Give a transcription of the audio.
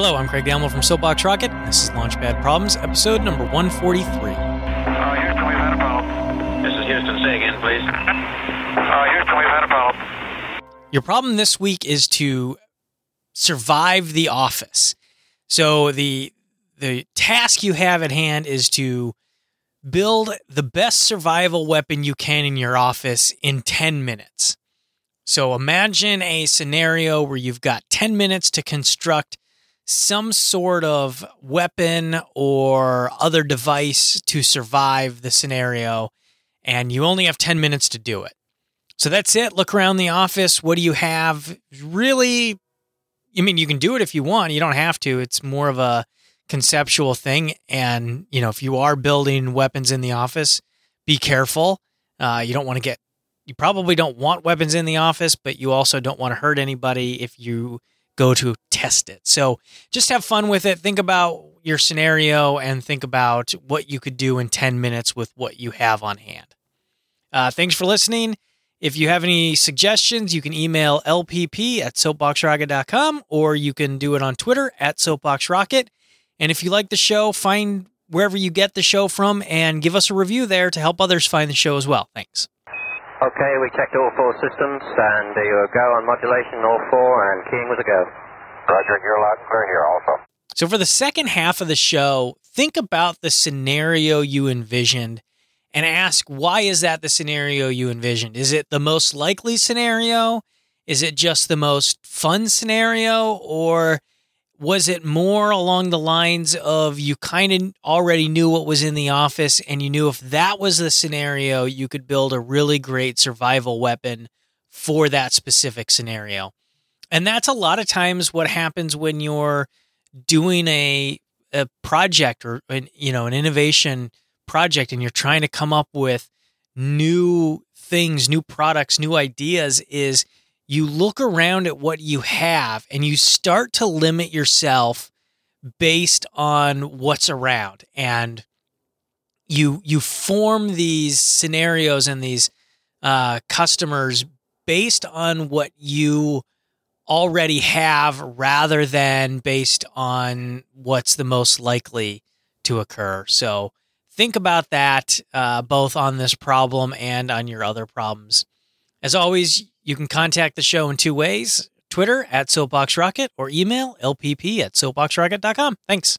Hello, I'm Craig Gamble from Soapbox Rocket. This is Launchpad Problems, episode number 143. Uh, Houston, we've had a problem. This is Houston. Say again, please. Uh, Houston, we've had a problem. Your problem this week is to survive the office. So the the task you have at hand is to build the best survival weapon you can in your office in 10 minutes. So imagine a scenario where you've got 10 minutes to construct some sort of weapon or other device to survive the scenario, and you only have 10 minutes to do it. So that's it. Look around the office. What do you have? Really, I mean, you can do it if you want. You don't have to. It's more of a conceptual thing. And, you know, if you are building weapons in the office, be careful. Uh, you don't want to get, you probably don't want weapons in the office, but you also don't want to hurt anybody if you go to test it. So just have fun with it. Think about your scenario and think about what you could do in 10 minutes with what you have on hand. Uh, thanks for listening. If you have any suggestions, you can email lpp at soapboxrocket.com or you can do it on Twitter at soapboxrocket. And if you like the show, find wherever you get the show from and give us a review there to help others find the show as well. Thanks. Okay, we checked all four systems, and uh, you were go on modulation, all four, and keying was a go. Roger, you're loud and clear here also. So, for the second half of the show, think about the scenario you envisioned and ask why is that the scenario you envisioned? Is it the most likely scenario? Is it just the most fun scenario? Or was it more along the lines of you kind of already knew what was in the office and you knew if that was the scenario, you could build a really great survival weapon for that specific scenario? And that's a lot of times what happens when you're doing a a project or an, you know an innovation project and you're trying to come up with new things, new products, new ideas is you look around at what you have and you start to limit yourself based on what's around. And you you form these scenarios and these uh, customers based on what you already have rather than based on what's the most likely to occur. So think about that uh, both on this problem and on your other problems as always you can contact the show in two ways Twitter at Soapbox Rocket or email lpp at soapboxrocket.com. Thanks.